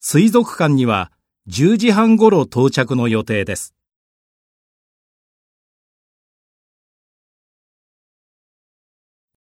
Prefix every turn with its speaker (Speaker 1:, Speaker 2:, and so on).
Speaker 1: 水族館には10時半ごろ到着の予定です。